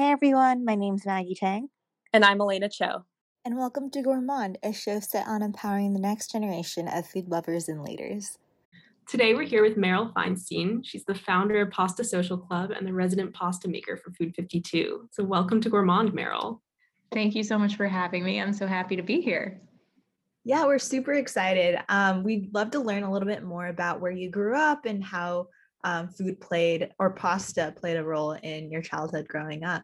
Hey everyone, my name's Maggie Tang. And I'm Elena Cho. And welcome to Gourmand, a show set on empowering the next generation of food lovers and leaders. Today we're here with Meryl Feinstein. She's the founder of Pasta Social Club and the resident pasta maker for Food 52. So welcome to Gourmand, Meryl. Thank you so much for having me. I'm so happy to be here. Yeah, we're super excited. Um, we'd love to learn a little bit more about where you grew up and how um, food played or pasta played a role in your childhood growing up.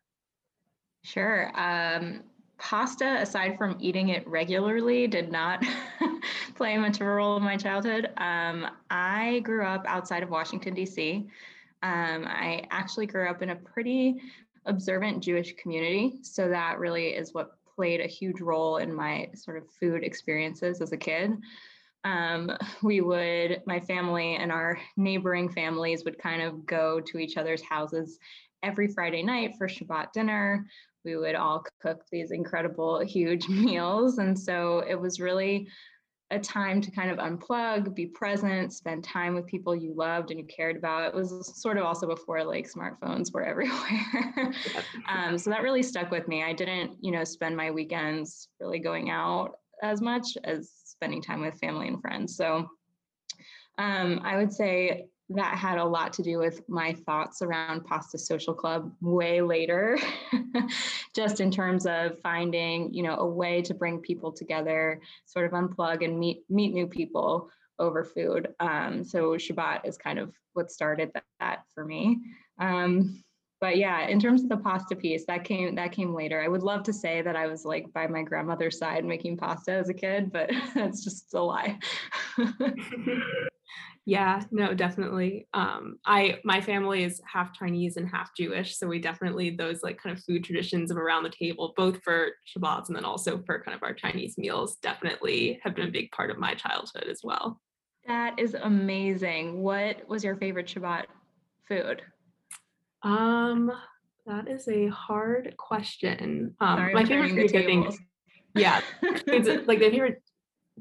Sure. Um, pasta, aside from eating it regularly, did not play much of a role in my childhood. Um, I grew up outside of Washington, D.C. Um, I actually grew up in a pretty observant Jewish community. So that really is what played a huge role in my sort of food experiences as a kid. Um, we would, my family and our neighboring families would kind of go to each other's houses every Friday night for Shabbat dinner. We would all cook these incredible, huge meals. And so it was really a time to kind of unplug, be present, spend time with people you loved and you cared about. It was sort of also before like smartphones were everywhere. um, so that really stuck with me. I didn't, you know, spend my weekends really going out as much as spending time with family and friends. So um, I would say that had a lot to do with my thoughts around Pasta Social Club way later, just in terms of finding, you know, a way to bring people together, sort of unplug and meet meet new people over food. Um, so Shabbat is kind of what started that, that for me. Um, but yeah, in terms of the pasta piece, that came that came later. I would love to say that I was like by my grandmother's side making pasta as a kid, but that's just a lie. Yeah, no, definitely. Um, I my family is half Chinese and half Jewish, so we definitely those like kind of food traditions of around the table, both for Shabbats and then also for kind of our Chinese meals, definitely have been a big part of my childhood as well. That is amazing. What was your favorite Shabbat food? Um, that is a hard question. Um, Sorry, my favorite food, I think, yeah, like the favorite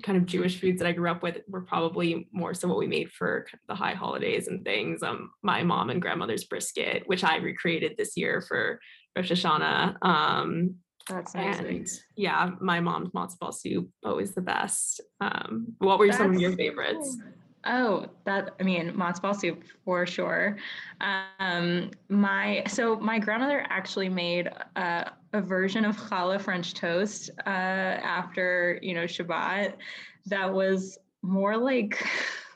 kind of Jewish foods that I grew up with were probably more so what we made for the high holidays and things. Um, my mom and grandmother's brisket, which I recreated this year for Rosh Hashanah. Um, That's nice. And yeah, my mom's matzo ball soup, always the best. Um, what were That's some of your favorites? Cool. Oh, that I mean, matzo ball soup for sure. Um, my so my grandmother actually made uh, a version of challah French toast uh, after you know Shabbat that was more like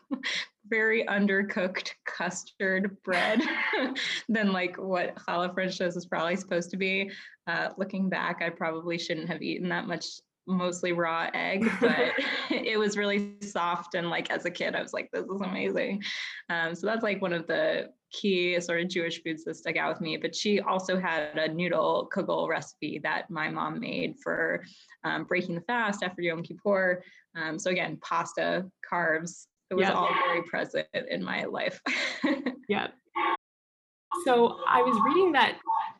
very undercooked custard bread than like what challah French toast is probably supposed to be. Uh, looking back, I probably shouldn't have eaten that much mostly raw egg, but it was really soft. And like as a kid, I was like, this is amazing. Um, so that's like one of the key sort of Jewish foods that stuck out with me. But she also had a noodle kugel recipe that my mom made for um, breaking the fast after Yom Kippur. Um, so again, pasta, carbs, it was all very present in my life. yeah. So I was reading that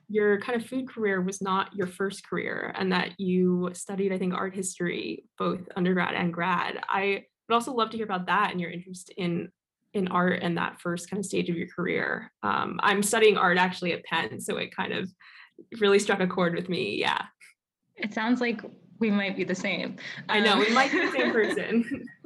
your kind of food career was not your first career and that you studied, I think, art history, both undergrad and grad. I would also love to hear about that and your interest in in art in that first kind of stage of your career. Um, I'm studying art actually at Penn, so it kind of really struck a chord with me. Yeah. It sounds like we might be the same. I know, we might be the same person.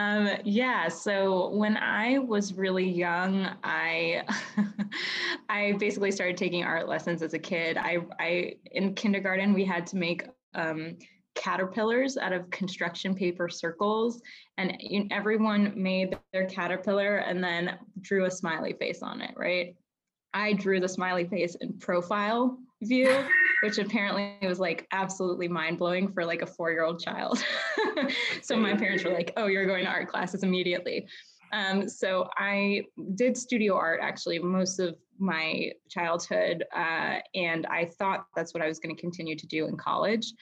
Um, yeah, so when I was really young, I I basically started taking art lessons as a kid. I, I in kindergarten we had to make um, caterpillars out of construction paper circles, and everyone made their caterpillar and then drew a smiley face on it. Right? I drew the smiley face in profile view which apparently was like absolutely mind blowing for like a four year old child. so my parents were like, oh, you're going to art classes immediately. Um, so I did studio art actually most of my childhood, uh, and I thought that's what I was going to continue to do in college.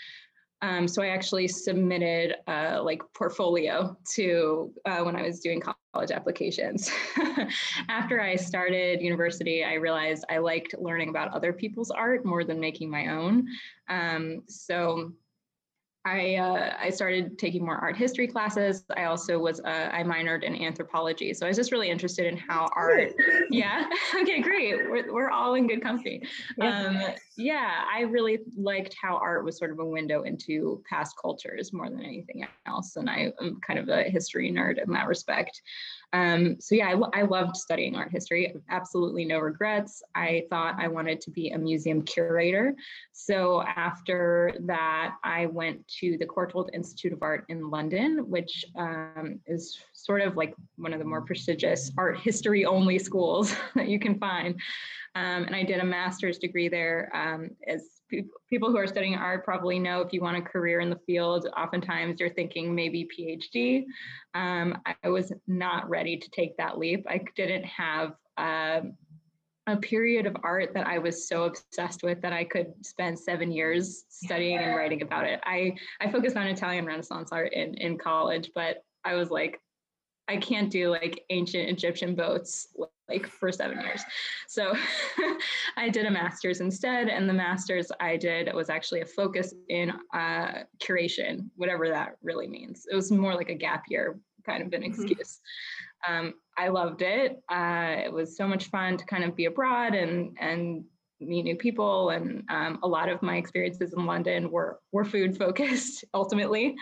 Um, so I actually submitted a like portfolio to uh, when I was doing college applications. After I started university, I realized I liked learning about other people's art more than making my own. Um, so I uh, I started taking more art history classes. I also was uh, I minored in anthropology, so I was just really interested in how art. Yeah. okay, great. We're we're all in good company. Um, yeah, I really liked how art was sort of a window into past cultures more than anything else, and I am kind of a history nerd in that respect. Um, so yeah, I, I, loved studying art history. Absolutely no regrets. I thought I wanted to be a museum curator. So after that, I went to the Courtauld Institute of Art in London, which um, is sort of like one of the more prestigious art history only schools that you can find. Um, and I did a master's degree there um, as people who are studying art probably know if you want a career in the field, oftentimes you're thinking maybe PhD. Um, I was not ready to take that leap. I didn't have uh, a period of art that I was so obsessed with that I could spend seven years studying and writing about it. I, I focused on Italian Renaissance art in, in college, but I was like, I can't do like ancient Egyptian boats like for seven years. So I did a master's instead. And the master's I did was actually a focus in uh, curation, whatever that really means. It was more like a gap year kind of an mm-hmm. excuse. Mm-hmm. Um, I loved it. Uh, it was so much fun to kind of be abroad and, and meet new people. And um, a lot of my experiences in London were, were food focused ultimately.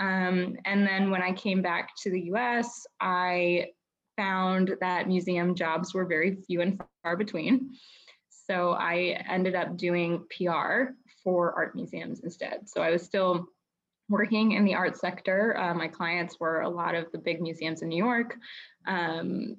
Um, and then when I came back to the US, I found that museum jobs were very few and far between. So I ended up doing PR for art museums instead. So I was still working in the art sector. Uh, my clients were a lot of the big museums in New York um,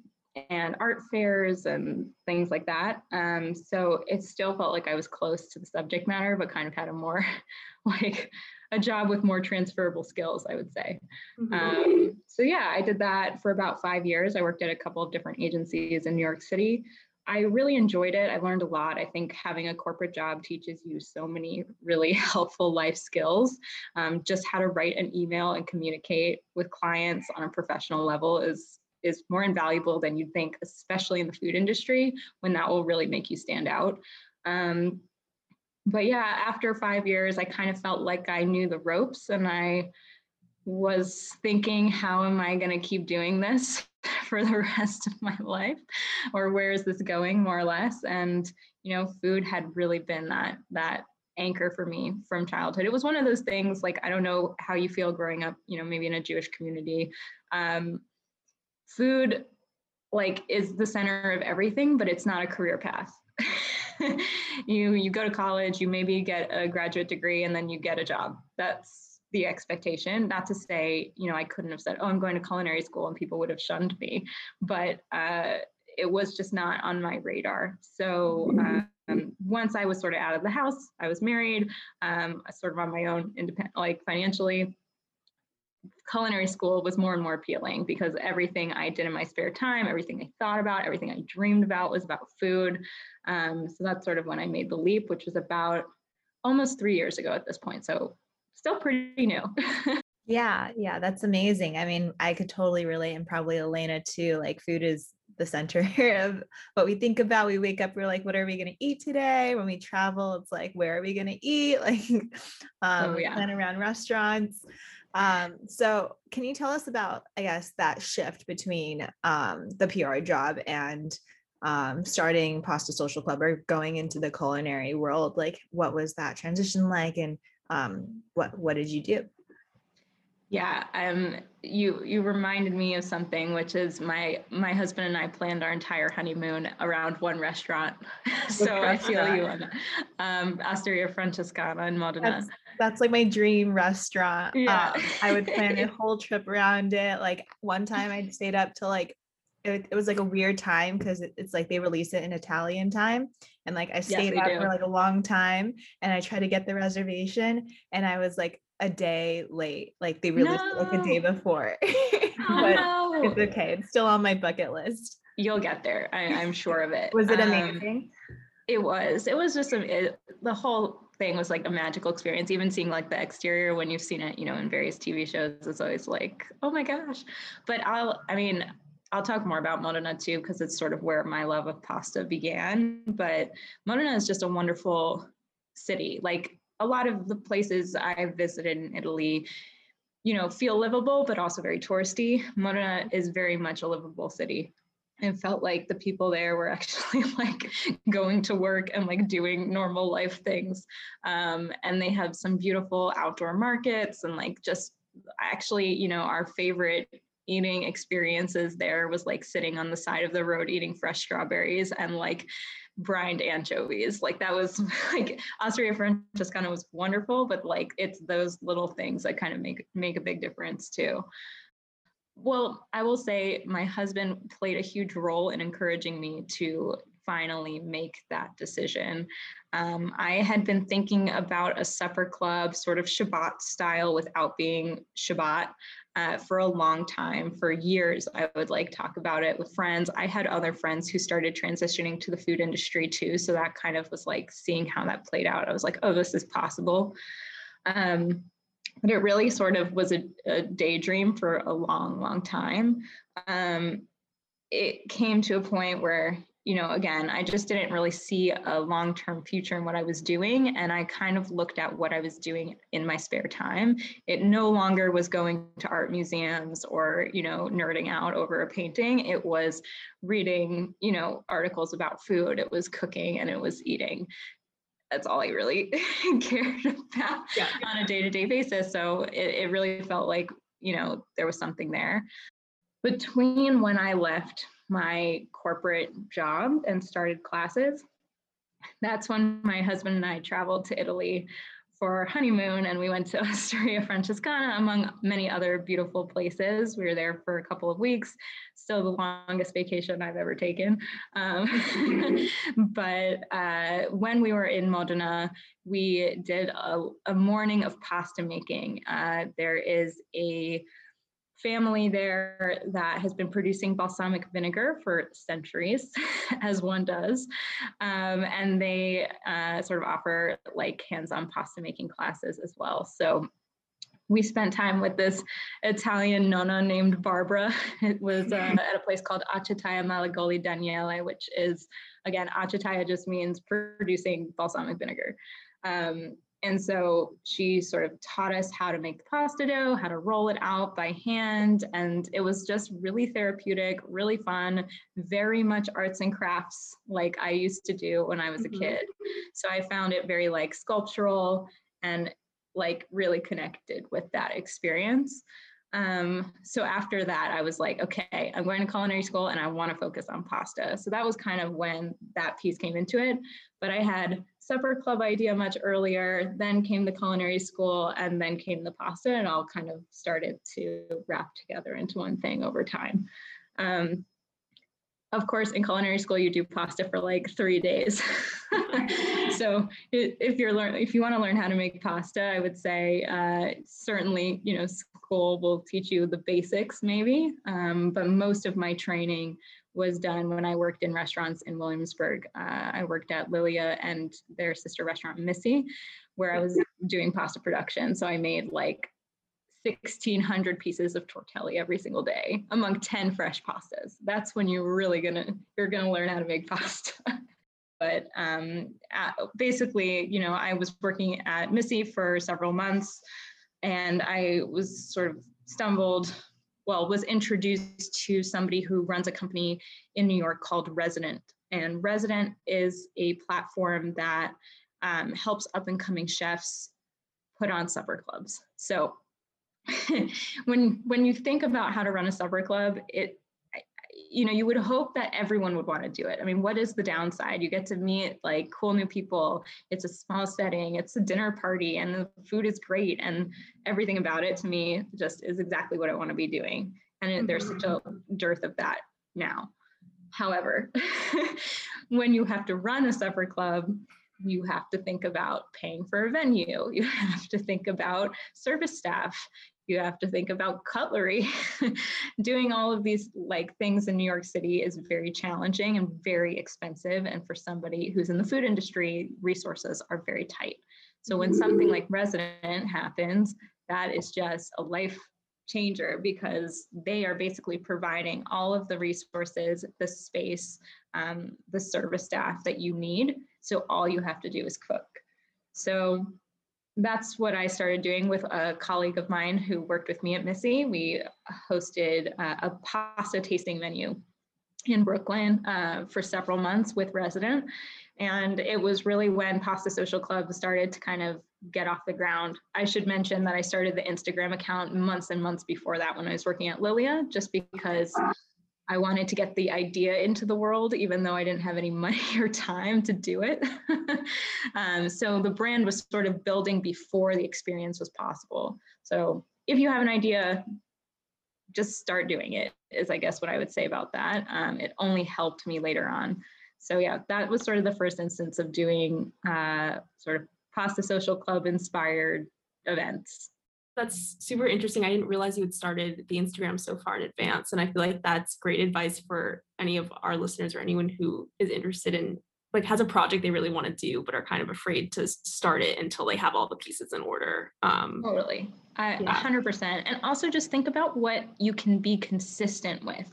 and art fairs and things like that. Um, so it still felt like I was close to the subject matter, but kind of had a more like a job with more transferable skills, I would say. Mm-hmm. Um, so yeah, I did that for about five years. I worked at a couple of different agencies in New York City. I really enjoyed it. I learned a lot. I think having a corporate job teaches you so many really helpful life skills. Um, just how to write an email and communicate with clients on a professional level is is more invaluable than you'd think, especially in the food industry, when that will really make you stand out. Um, but yeah, after five years, I kind of felt like I knew the ropes and I was thinking, how am I going to keep doing this for the rest of my life? Or where is this going, more or less? And, you know, food had really been that, that anchor for me from childhood. It was one of those things like, I don't know how you feel growing up, you know, maybe in a Jewish community. Um, food like is the center of everything, but it's not a career path. you you go to college, you maybe get a graduate degree, and then you get a job. That's the expectation. Not to say, you know, I couldn't have said, "Oh, I'm going to culinary school," and people would have shunned me, but uh, it was just not on my radar. So. Um, once I was sort of out of the house, I was married, um, sort of on my own, independent, like financially culinary school was more and more appealing because everything I did in my spare time, everything I thought about, everything I dreamed about was about food. Um, so that's sort of when I made the leap, which was about almost three years ago at this point. So still pretty new. yeah, yeah, that's amazing. I mean, I could totally relate, and probably Elena too. Like, food is the center of what we think about. We wake up, we're like, what are we going to eat today? When we travel, it's like, where are we going to eat? Like, oh, um, oh, yeah. plan around restaurants. Um, so can you tell us about, I guess, that shift between um, the PR job and um, starting Pasta Social Club or going into the culinary world? Like, what was that transition like, and um, what what did you do? Yeah, um, you you reminded me of something, which is my my husband and I planned our entire honeymoon around one restaurant. so I feel you on that. Um, Osteria Francescana in Modena. That's, that's like my dream restaurant. Yeah. Um, I would plan a whole trip around it. Like one time I stayed up till like it, it was like a weird time because it, it's like they release it in Italian time. And like I stayed yes, up do. for like a long time and I tried to get the reservation and I was like a day late. Like they released no. it like a day before. Oh, but no. it's okay. It's still on my bucket list. You'll get there. I, am sure of it. was it um, amazing? Um, it was. It was just a, it, the whole thing was like a magical experience. Even seeing like the exterior when you've seen it, you know, in various TV shows, it's always like, oh my gosh. But I'll, I mean, I'll talk more about Modena too, because it's sort of where my love of pasta began. But Modena is just a wonderful city. Like a lot of the places I've visited in Italy, you know, feel livable, but also very touristy. Modena is very much a livable city. It felt like the people there were actually like going to work and like doing normal life things. Um, and they have some beautiful outdoor markets and like just actually, you know, our favorite eating experiences there was like sitting on the side of the road eating fresh strawberries and like brined anchovies. Like that was like Osteria Francescana was wonderful, but like it's those little things that kind of make make a big difference too. Well, I will say my husband played a huge role in encouraging me to finally make that decision. Um, I had been thinking about a supper club, sort of Shabbat style, without being Shabbat uh, for a long time. For years, I would like talk about it with friends. I had other friends who started transitioning to the food industry too. So that kind of was like seeing how that played out. I was like, oh, this is possible. Um, but it really sort of was a, a daydream for a long, long time. Um, it came to a point where you know, again, I just didn't really see a long term future in what I was doing. And I kind of looked at what I was doing in my spare time. It no longer was going to art museums or, you know, nerding out over a painting. It was reading, you know, articles about food, it was cooking, and it was eating. That's all I really cared about yeah. on a day to day basis. So it, it really felt like, you know, there was something there. Between when I left my corporate job and started classes. That's when my husband and I traveled to Italy for honeymoon and we went to Osteria Francescana among many other beautiful places. We were there for a couple of weeks, still the longest vacation I've ever taken. Um, but uh, when we were in Modena, we did a, a morning of pasta making. Uh, there is a family there that has been producing balsamic vinegar for centuries, as one does. Um, and they uh, sort of offer like hands on pasta making classes as well. So we spent time with this Italian nonna named Barbara. It was uh, at a place called Acetaia Malagoli Daniele, which is, again, acetaia just means producing balsamic vinegar. Um, and so she sort of taught us how to make pasta dough, how to roll it out by hand. And it was just really therapeutic, really fun, very much arts and crafts like I used to do when I was mm-hmm. a kid. So I found it very like sculptural and like really connected with that experience. Um, so after that, I was like, okay, I'm going to culinary school and I want to focus on pasta. So that was kind of when that piece came into it. But I had supper club idea much earlier, then came the culinary school, and then came the pasta, and all kind of started to wrap together into one thing over time. Um, of course, in culinary school, you do pasta for like three days. so if you're learn, if you want to learn how to make pasta, I would say uh, certainly, you know, school will teach you the basics maybe. Um, but most of my training was done when I worked in restaurants in Williamsburg. Uh, I worked at Lilia and their sister restaurant Misi, where I was doing pasta production. So I made like 1600 pieces of tortelli every single day among 10 fresh pastas. That's when you're really gonna you're gonna learn how to make pasta. but um, basically, you know, I was working at Misi for several months, and I was sort of stumbled well, was introduced to somebody who runs a company in New York called Resident. And Resident is a platform that um, helps up and coming chefs put on supper clubs. So when when you think about how to run a supper club, it you know, you would hope that everyone would want to do it. I mean, what is the downside? You get to meet like cool new people. It's a small setting, it's a dinner party, and the food is great. And everything about it to me just is exactly what I want to be doing. And mm-hmm. there's such a mm-hmm. dearth of that now. However, when you have to run a supper club, you have to think about paying for a venue. You have to think about service staff you have to think about cutlery. Doing all of these like things in New York City is very challenging and very expensive. And for somebody who's in the food industry, resources are very tight. So when something like resident happens, that is just a life changer because they are basically providing all of the resources, the space, um, the service staff that you need. So all you have to do is cook. So that's what I started doing with a colleague of mine who worked with me at Misi. We hosted uh, a pasta tasting menu in Brooklyn uh, for several months with resident. And it was really when Pasta Social Club started to kind of get off the ground. I should mention that I started the Instagram account months and months before that when I was working at Lilia, just because I wanted to get the idea into the world, even though I didn't have any money or time to do it. um, so the brand was sort of building before the experience was possible. So if you have an idea, just start doing it, is I guess what I would say about that. Um, it only helped me later on. So yeah, that was sort of the first instance of doing uh, sort of Pasta Social Club inspired events that's super interesting. I didn't realize you had started the Instagram so far in advance. And I feel like that's great advice for any of our listeners or anyone who is interested in like has a project they really want to do but are kind of afraid to start it until they have all the pieces in order. Um totally. I, yeah. 100%. And also just think about what you can be consistent with.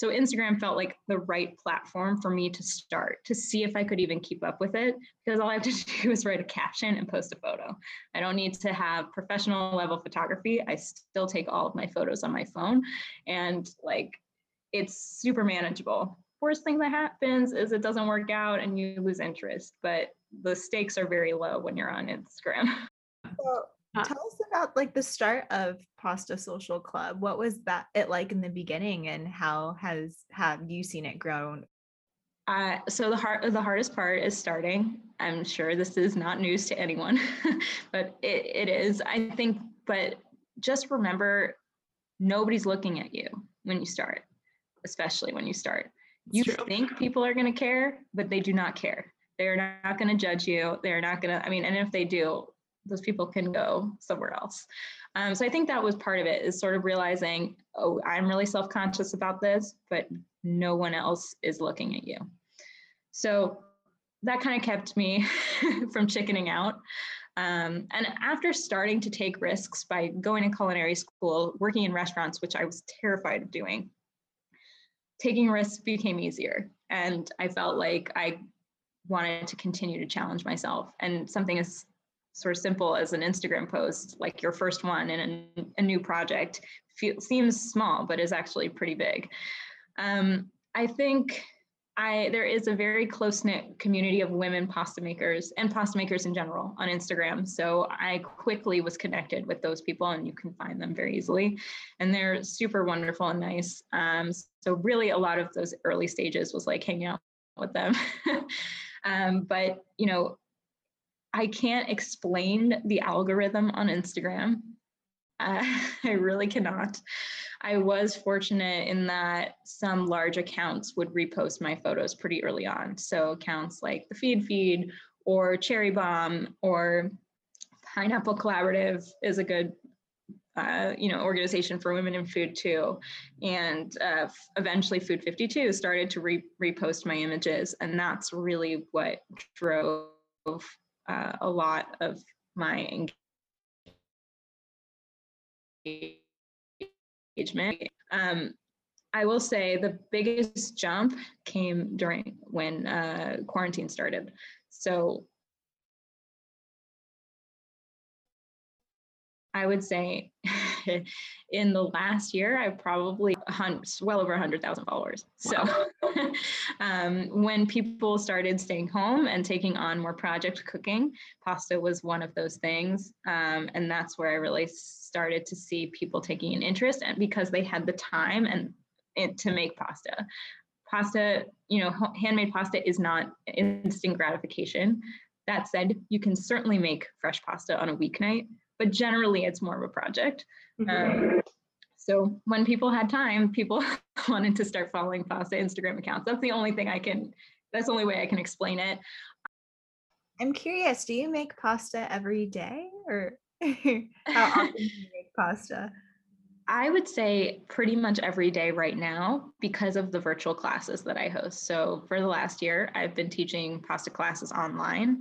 So Instagram felt like the right platform for me to start to see if I could even keep up with it because all I have to do is write a caption and post a photo. I don't need to have professional level photography. I still take all of my photos on my phone and like it's super manageable. Worst thing that happens is it doesn't work out and you lose interest, but the stakes are very low when you're on Instagram. So uh, Tell us about like the start of Pasta Social Club. What was that it like in the beginning, and how has have you seen it grown? Uh, so the hard the hardest part is starting. I'm sure this is not news to anyone, but it, it is. I think, but just remember, nobody's looking at you when you start, especially when you start. you think people are going to care, but they do not care. They're not going to judge you. They're not going to. I mean, and if they do, those people can go somewhere else. Um, so I think that was part of it is sort of realizing, oh, I'm really self-conscious about this, but no one else is looking at you. So that kind of kept me from chickening out. Um, and after starting to take risks by going to culinary school, working in restaurants, which I was terrified of doing, taking risks became easier. And I felt like I wanted to continue to challenge myself. And something as sort of simple as an Instagram post, like your first one in a, a new project, feel, seems small, but is actually pretty big. Um, I think I there is a very close knit community of women pasta makers and pasta makers in general on Instagram. So I quickly was connected with those people, and you can find them very easily. And they're super wonderful and nice. Um, so really, a lot of those early stages was like hanging out with them. um, but you know, I can't explain the algorithm on Instagram. Uh, I really cannot. I was fortunate in that some large accounts would repost my photos pretty early on. So accounts like the Feed Feed or Cherry Bombe or Pineapple Collaborative is a good uh, you know organization for women in food too and uh, eventually food 52 started to re- repost my images and that's really what drove uh, a lot of my engagement. Um, I will say the biggest jump came during when uh, quarantine started. So I would say in the last year, I've probably well over 100,000 followers. So um, when people started staying home and taking on more project cooking, pasta was one of those things. Um, and that's where I really started to see people taking an interest and because they had the time and it, to make pasta. Pasta, you know, handmade pasta is not instant gratification. That said, you can certainly make fresh pasta on a weeknight but generally it's more of a project. Mm-hmm. Um, so when people had time, people wanted to start following pasta Instagram accounts. That's the only thing I can, that's the only way I can explain it. I'm curious, do you make pasta every day or how often do you make pasta? I would say pretty much every day right now because of the virtual classes that I host. So for the last year, I've been teaching pasta classes online.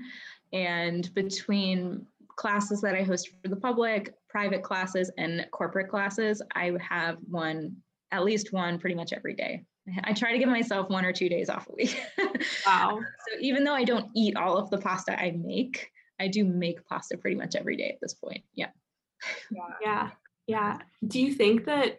And between classes that I host for the public, private classes, and corporate classes, I have one, at least one pretty much every day. I try to give myself one or two days off a week. Wow. so even though I don't eat all of the pasta I make, I do make pasta pretty much every day at this point. Yeah. Yeah. Yeah. Do you think that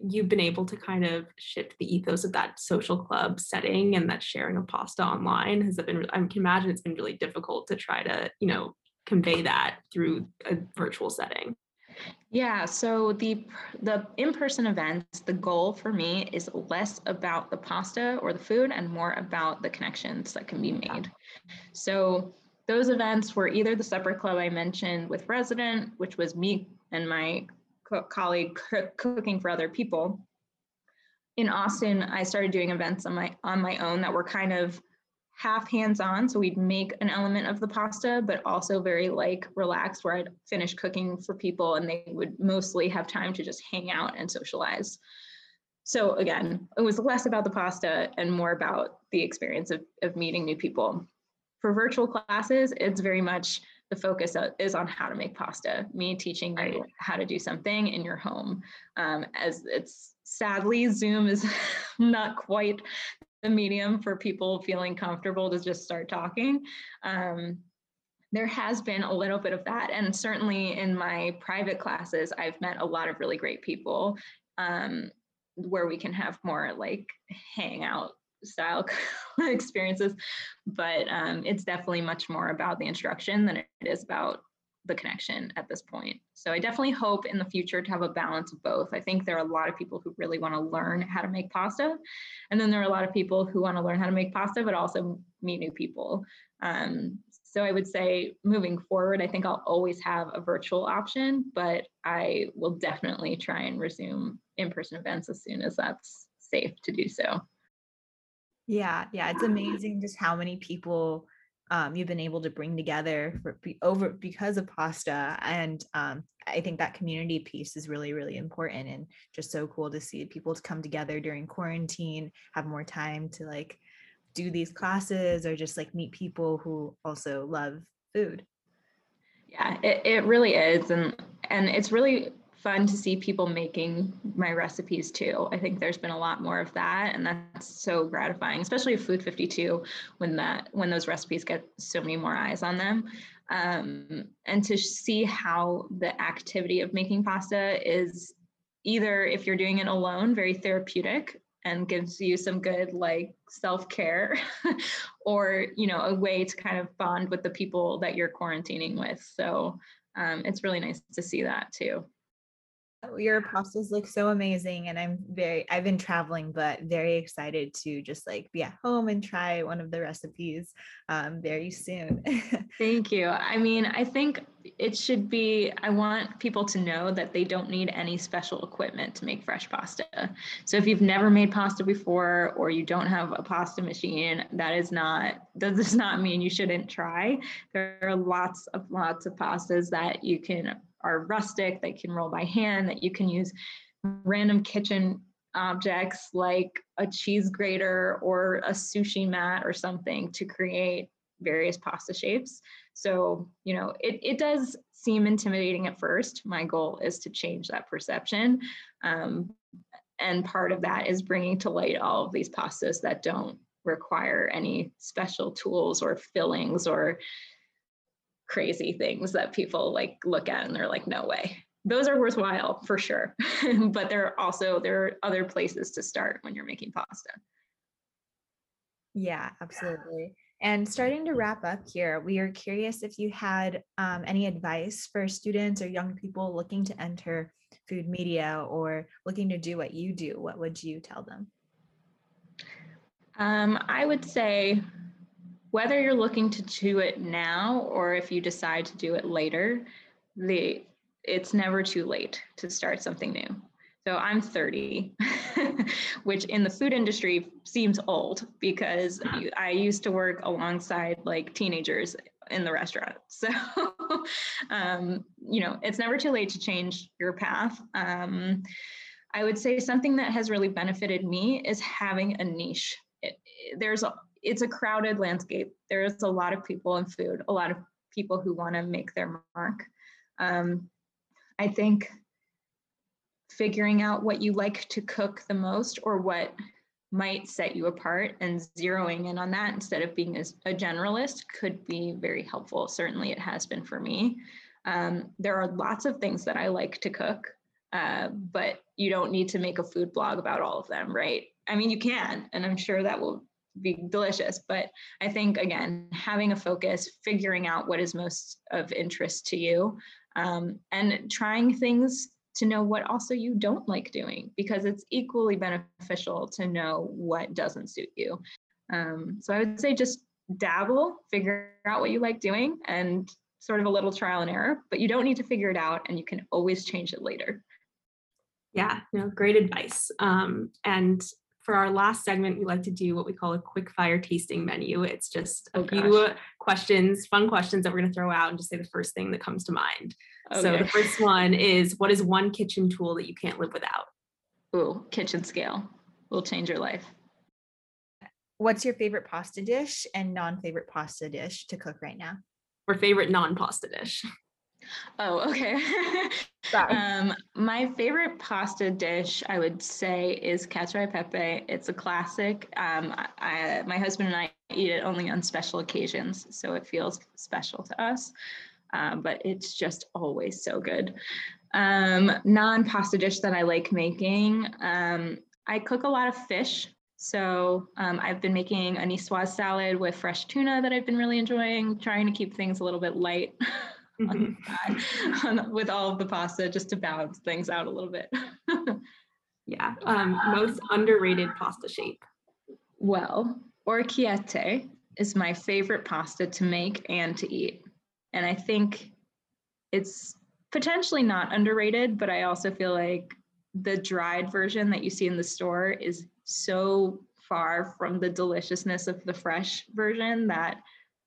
you've been able to kind of shift the ethos of that social club setting and that sharing of pasta online has it been i can imagine it's been really difficult to try to you know convey that through a virtual setting yeah, so the the in-person events, the goal for me is less about the pasta or the food and more about the connections that can be made. So those events were either the supper club I mentioned with resident, which was me and my co- colleague cooking for other people. In Austin, I started doing events on my on my own that were kind of half hands-on so we'd make an element of the pasta but also very like relaxed where i'd finish cooking for people and they would mostly have time to just hang out and socialize. So again it was less about the pasta and more about the experience of, of meeting new people. For virtual classes it's very much the focus is on how to make pasta. Me teaching you how to do something in your home. Um, as it's sadly zoom is not quite the medium for people feeling comfortable to just start talking. Um, there has been a little bit of that. And certainly in my private classes, I've met a lot of really great people um, where we can have more like hangout style experiences. But um, it's definitely much more about the instruction than it is about the connection at this point. So I definitely hope in the future to have a balance of both. I think there are a lot of people who really want to learn how to make pasta. And then there are a lot of people who want to learn how to make pasta, but also meet new people. Um, so I would say moving forward, I think I'll always have a virtual option, but I will definitely try and resume in-person events as soon as that's safe to do so. Yeah, yeah, it's amazing just how many people um, you've been able to bring together for, over because of pasta and um, i think that community piece is really really important and just so cool to see people to come together during quarantine have more time to like do these classes or just like meet people who also love food. Yeah it, it really is and and it's really fun to see people making my recipes too. I think there's been a lot more of that and that's so gratifying, especially Food 52 when that when those recipes get so many more eyes on them. Um, and to see how the activity of making pasta is either if you're doing it alone, very therapeutic and gives you some good like self-care or you know a way to kind of bond with the people that you're quarantining with so um, it's really nice to see that too your pastas look so amazing and i'm very i've been traveling but very excited to just like be at home and try one of the recipes um, very soon. Thank you. I mean i think it should be i want people to know that they don't need any special equipment to make fresh pasta. So if you've never made pasta before or you don't have a pasta machine that is not that does not mean you shouldn't try. There are lots of lots of pastas that you can are rustic, they can roll by hand, that you can use random kitchen objects like a cheese grater or a sushi mat or something to create various pasta shapes. So, you know, it, it does seem intimidating at first. My goal is to change that perception. Um, and part of that is bringing to light all of these pastas that don't require any special tools or fillings or crazy things that people like look at and they're like, no way. Those are worthwhile for sure. but there are also there are other places to start when you're making pasta. Yeah, absolutely. And starting to wrap up here, we are curious if you had um, any advice for students or young people looking to enter food media or looking to do what you do. What would you tell them? Um, I would say whether you're looking to do it now or if you decide to do it later, the it's never too late to start something new. So I'm 30, which in the food industry seems old because I used to work alongside like teenagers in the restaurant. So, um, you know, it's never too late to change your path. Um, I would say something that has really benefited me is having a niche. It, there's a, it's a crowded landscape. There's a lot of people in food, a lot of people who want to make their mark. Um, I think figuring out what you like to cook the most or what might set you apart and zeroing in on that instead of being a generalist could be very helpful certainly it has been for me um, there are lots of things that i like to cook uh, but you don't need to make a food blog about all of them right i mean you can and i'm sure that will be delicious but i think again having a focus figuring out what is most of interest to you um, and trying things to know what also you don't like doing because it's equally beneficial to know what doesn't suit you. Um, so I would say just dabble, figure out what you like doing, and sort of a little trial and error, but you don't need to figure it out and you can always change it later. Yeah, no, great advice. Um, and for our last segment, we like to do what we call a quick fire tasting menu. It's just a oh, few questions, fun questions that we're going to throw out and just say the first thing that comes to mind. Okay. So the first one is what is one kitchen tool that you can't live without? Ooh, kitchen scale will change your life. What's your favorite pasta dish and non-favorite pasta dish to cook right now? Or favorite non-pasta dish? Oh, okay. um, my favorite pasta dish, I would say, is cacio e pepe. It's a classic. Um, I, my husband and I eat it only on special occasions, so it feels special to us. Um, but it's just always so good. Um, non-pasta dish that I like making. Um, I cook a lot of fish. So um, I've been making a niçoise salad with fresh tuna that I've been really enjoying, trying to keep things a little bit light. mm-hmm. on, with all of the pasta just to balance things out a little bit. yeah. Um, most underrated pasta shape. Well, orecchiette is my favorite pasta to make and to eat. And I think it's potentially not underrated, but I also feel like the dried version that you see in the store is so far from the deliciousness of the fresh version that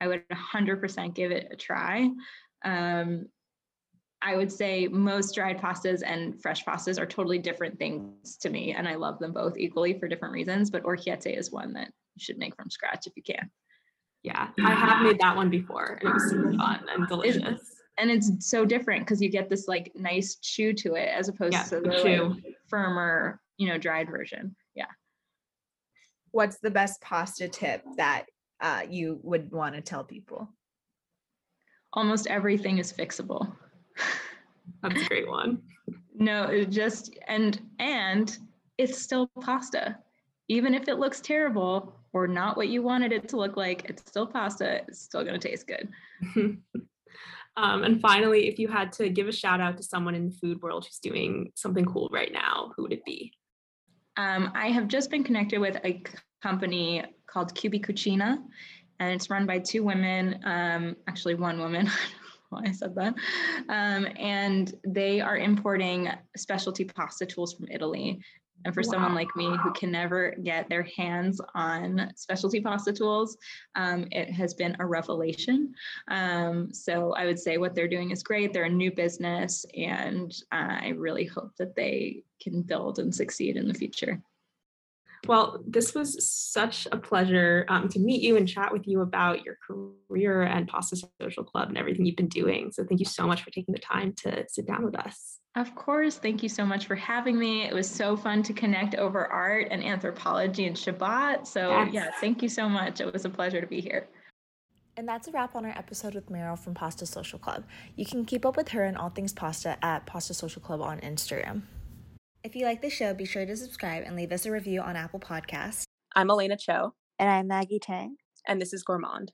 I would 100% give it a try. Um, I would say most dried pastas and fresh pastas are totally different things to me, and I love them both equally for different reasons. But orecchiette is one that you should make from scratch if you can. Yeah, I have made that one before, and it was super fun and delicious. It's, and it's so different because you get this like nice chew to it as opposed yeah, to the like, firmer, you know, dried version. Yeah. What's the best pasta tip that uh, you would want to tell people? Almost everything is fixable. That's a great one. no, it just and and it's still pasta. Even if it looks terrible or not what you wanted it to look like, it's still pasta. It's still going to taste good. um, and finally, if you had to give a shout out to someone in the food world who's doing something cool right now, who would it be? Um, I have just been connected with a company called Cubi Cucina, and it's run by two women, um, actually one woman. why I said that. Um, and they are importing specialty pasta tools from Italy. And for wow. someone like me who can never get their hands on specialty pasta tools, um, it has been a revelation. Um, so I would say what they're doing is great. They're a new business, and I really hope that they can build and succeed in the future. Well, this was such a pleasure um, to meet you and chat with you about your career and Pasta Social Club and everything you've been doing. So, thank you so much for taking the time to sit down with us. Of course. Thank you so much for having me. It was so fun to connect over art and anthropology and Shabbat. So, yes. yeah, thank you so much. It was a pleasure to be here. And that's a wrap on our episode with Meryl from Pasta Social Club. You can keep up with her and all things pasta at Pasta Social Club on Instagram. If you like the show, be sure to subscribe and leave us a review on Apple Podcasts. I'm Elena Cho. And I'm Maggie Tang. And this is Gourmand.